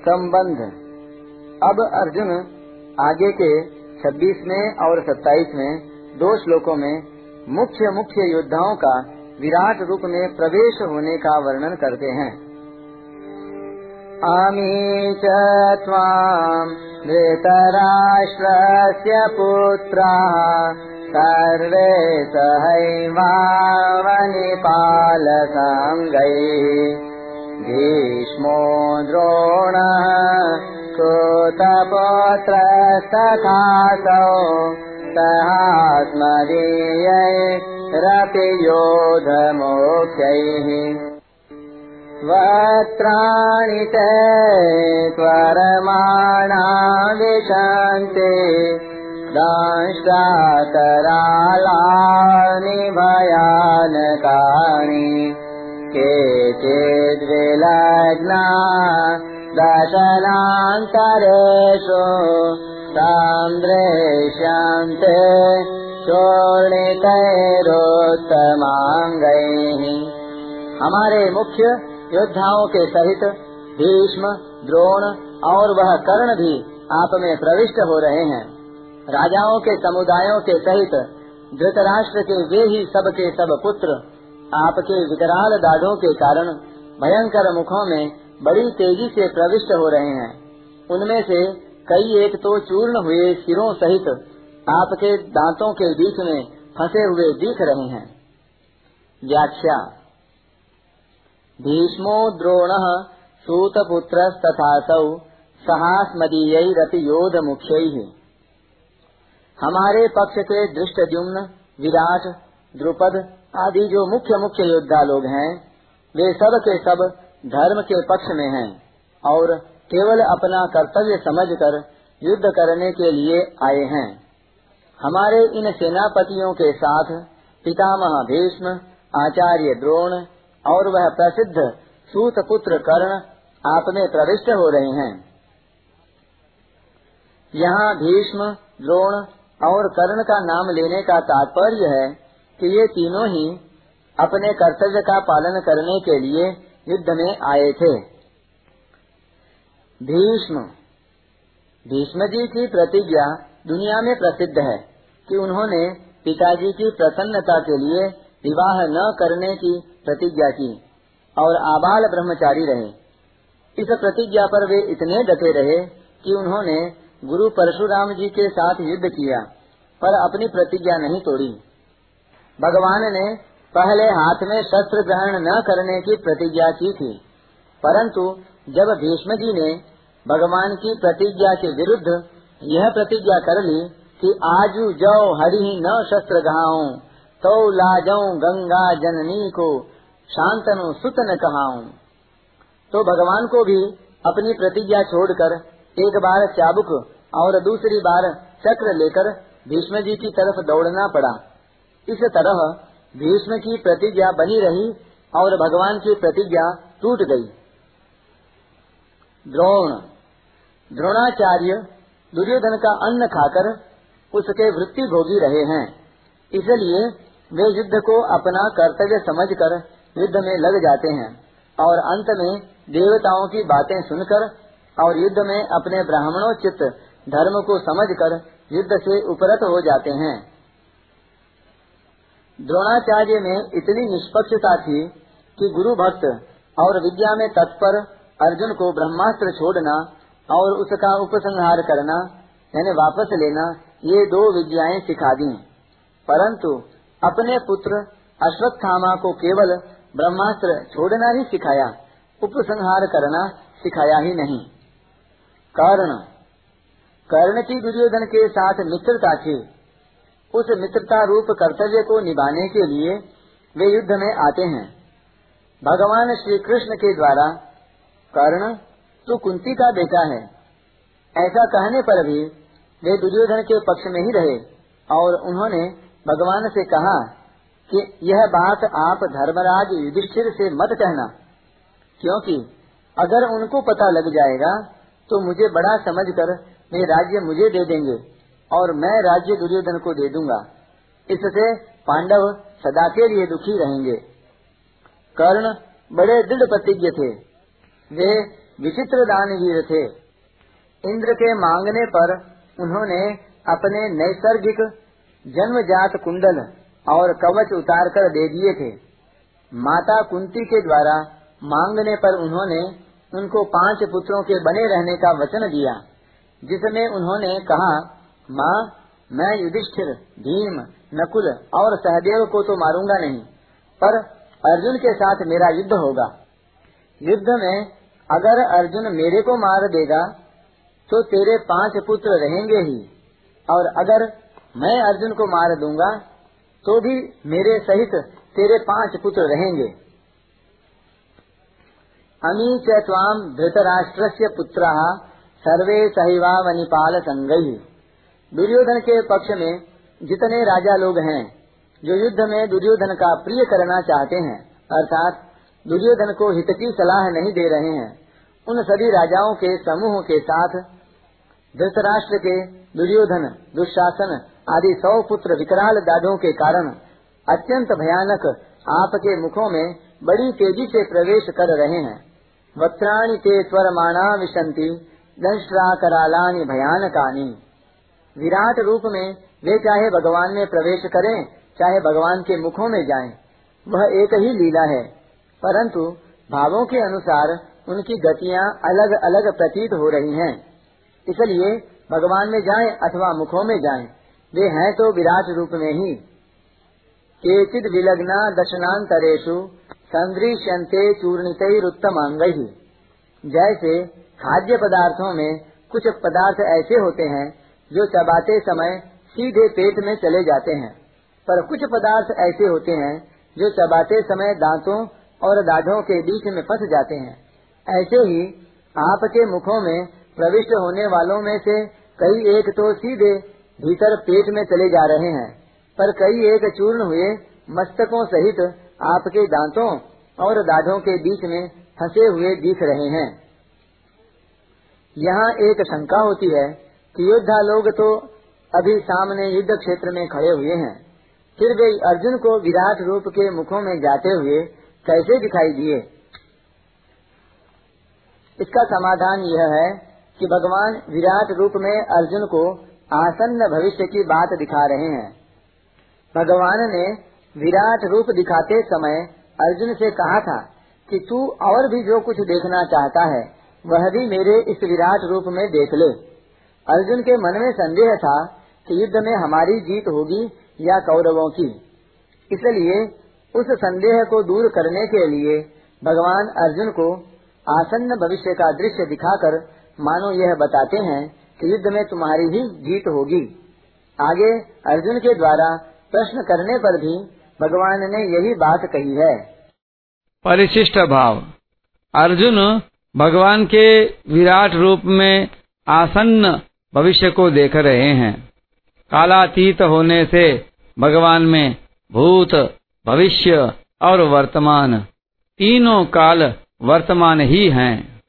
संबंध। अब अर्जुन आगे के 26 में और 27 में दो श्लोकों में मुख्य मुख्य योद्धाओं का विराट रूप में प्रवेश होने का वर्णन करते हैं। अमी च त्वाम् धृतराष्ट्रस्य पुत्राः, सर्वे सहैवावनिपालसङ्गैः। भीष्मो द्रोणः कृतपुत्रस्तथासौ सहास्मदीयैरपि योधमुख्यैः वक्त्राणि ते त्वरमाणा विशन्ति दाष्टाकरालानि भयानकानि केचिद्विलग्ना दशनान्तरेषु तां दृश्यन्ते चोर्णितैरोत्तमाङ्गैः हमारे मुख्य योद्धाओं के सहित भीष्म, द्रोण और वह कर्ण भी आप में प्रविष्ट हो रहे हैं। राजाओं के समुदायों के सहित धृतराष्ट्र के वे ही सब के सब पुत्र आपके विकराल दाढ़ों के कारण भयंकर मुखों में बड़ी तेज़ी से प्रविष्ट हो रहे हैं। उनमें से कई एक तो चूर्ण हुए सिरों सहित आपके दांतों के बीच में फंसे हुए दिख रहे हैं। व्याख्या। भीष्मो द्रोण सूतपुत्रस्तथासौ सहास्मदीयरति योध मुख्य हमारे पक्ष के दृष्टद्युम्न, विराट, द्रुपद आदि जो मुख्य मुख्य योद्धा लोग हैं, वे सब के सब धर्म के पक्ष में हैं और केवल अपना कर्तव्य समझकर युद्ध करने के लिए आए हैं। हमारे इन सेनापतियों के साथ पितामह भीष्म, आचार्य द्रोण और वह प्रसिद्ध सूत पुत्र कर्ण आप में प्रविष्ट हो रहे हैं। यहाँ भीष्म, द्रोण और कर्ण का नाम लेने का तात्पर्य है कि ये तीनों ही अपने कर्तव्य का पालन करने के लिए युद्ध में आए थे। भीष्म। भीष्म जी की प्रतिज्ञा दुनिया में प्रसिद्ध है कि उन्होंने पिताजी की प्रसन्नता के लिए विवाह न करने की प्रतिज्ञा की और आबाल ब्रह्मचारी रहे। इस प्रतिज्ञा पर वे इतने डटे रहे कि उन्होंने गुरु परशुराम जी के साथ युद्ध किया, पर अपनी प्रतिज्ञा नहीं तोड़ी। भगवान ने पहले हाथ में शस्त्र ग्रहण न करने की प्रतिज्ञा की थी। परंतु जब भीष्म जी ने भगवान की प्रतिज्ञा के विरुद्ध यह प्रतिज्ञा कर ली कि आजू जाओ हरि न शस्त्र गहाऊं तो लाजऊ गंगा जननी को शांतनु सुतन कहाऊं। तो भगवान को भी अपनी प्रतिज्ञा छोड़कर एक बार चाबुक और दूसरी बार चक्र लेकर भीष्म जी की तरफ़ दौड़ना पड़ा। इस तरह भीष्म की प्रतिज्ञा बनी रही और भगवान की प्रतिज्ञा टूट गई। द्रोण। द्रोणाचार्य दुर्योधन का अन्न खाकर उसके वृत्ति भोगी रहे हैं। इसलिए वे युद्ध को अपना कर्तव्य समझकर युद्ध में लग जाते हैं और अंत में देवताओं की बातें सुनकर और युद्ध में अपने ब्राह्मणोचित धर्म को समझकर युद्ध से उपरत हो जाते हैं। द्रोणाचार्य में इतनी निष्पक्षता थी कि गुरु भक्त और विद्या में तत्पर अर्जुन को ब्रह्मास्त्र छोड़ना और उसका उपसंहार करना, यानी वापस लेना, ये दो विद्याएँ सिखा दी। परंतु अपने पुत्र अश्वत्थामा को केवल ब्रह्मास्त्र छोड़ना ही सिखाया, उपसंहार करना सिखाया ही नहीं। कर्ण कर्ण की दुर्योधन के साथ मित्रता थी। उस मित्रता रूप कर्तव्य को निभाने के लिए वे युद्ध में आते हैं। भगवान श्री कृष्ण के द्वारा कर्ण तू कुंती का बेटा है। ऐसा कहने पर भी वे दुर्योधन के पक्ष में ही रहे और उन्होंने भगवान से कहा कि यह बात आप धर्मराज युधिष्ठिर से मत कहना, क्योंकि अगर उनको पता लग जाएगा तो मुझे बड़ा समझकर वे राज्य मुझे दे देंगे। और मैं राज्य दुर्योधन को दे दूँगा। इससे पांडव सदा के लिए दुखी रहेंगे। कर्ण बड़े दृढ़ प्रतिज्ञ थे। वे विचित्र दानवीर थे। इंद्र के मांगने पर उन्होंने अपने नैसर्गिक जन्मजात कुंडल और कवच उतार कर दे दिए थे। माता कुंती के द्वारा मांगने पर उन्होंने उनको पाँच पुत्रों के बने रहने का वचन दिया, जिसमें उन्होंने कहा माँ, मैं युधिष्ठिर, भीम, नकुल और सहदेव को तो मारूँगा नहीं, पर अर्जुन के साथ मेरा युद्ध होगा। युद्ध में अगर अर्जुन मेरे को मार देगा तो तेरे पाँच पुत्र रहेंगे ही, और अगर मैं अर्जुन को मार दूँगा तो भी मेरे सहित तेरे पाँच पुत्र रहेंगे। अमी चवाम धृतराष्ट्र पुत्र, सर्वे सहिवावनिपाल संगही दुर्योधन के पक्ष में जितने राजा लोग हैं, जो युद्ध में दुर्योधन का प्रिय करना चाहते हैं, अर्थात दुर्योधन को हित की सलाह नहीं दे रहे हैं, उन सभी राजाओं के समूह के साथ धृतराष्ट्र के दुर्योधन, दुशासन आदि सौ पुत्र विकराल दादों के कारण अत्यंत भयानक आपके मुखों में बड़ी तेज़ी से प्रवेश कर रहे हैं। वस्त्राणी ते माना विशंति दंश्रा करालानी भयानकानी। विराट रूप में वे चाहे भगवान में प्रवेश करें चाहे भगवान के मुखों में जाएँ, वह एक ही लीला है। परंतु भावों के अनुसार उनकी गतियाँ अलग अलग प्रतीत हो रही हैं। इसलिए भगवान में जाएँ अथवा मुखों में जाएँ, वे हैं तो विराट रूप में ही। केचिद विलग्ना दशनातरेशु संदृश्यंते चूर्णित ही जैसे खाद्य पदार्थों में कुछ पदार्थ ऐसे होते हैं जो चबाते समय सीधे पेट में चले जाते हैं। पर कुछ पदार्थ ऐसे होते हैं जो चबाते समय दांतों और दाढ़ों के बीच में फंस जाते हैं। ऐसे ही आपके मुखों में प्रविष्ट होने वालों में से कई एक तो सीधे भीतर पेट में चले जा रहे हैं, पर कई एक चूर्ण हुए मस्तकों सहित आपके दांतों और दाढ़ों के बीच में फंसे हुए दिख रहे हैं। यहाँ एक शंका होती है कि योद्धा लोग तो अभी सामने युद्ध क्षेत्र में खड़े हुए हैं। फिर वे अर्जुन को विराट रूप के मुखों में जाते हुए कैसे दिखाई दिए? इसका समाधान यह है कि भगवान विराट रूप में अर्जुन को आसन्न भविष्य की बात दिखा रहे हैं। भगवान ने विराट रूप दिखाते समय अर्जुन से कहा था कि तू और भी जो कुछ देखना चाहता है, वह भी मेरे इस विराट रूप में देख ले। अर्जुन के मन में संदेह था कि युद्ध में हमारी जीत होगी या कौरवों की। इसलिए उस संदेह को दूर करने के लिए भगवान अर्जुन को आसन्न भविष्य का दृश्य दिखाकर मानो यह बताते हैं कि युद्ध में तुम्हारी ही जीत होगी। आगे अर्जुन के द्वारा प्रश्न करने पर भी भगवान ने यही बात कही है। परिशिष्ट भाव। अर्जुन भगवान के विराट रूप में आसन्न भविष्य को देख रहे हैं। कालातीत होने से भगवान में भूत, भविष्य और वर्तमान, तीनों काल वर्तमान ही हैं।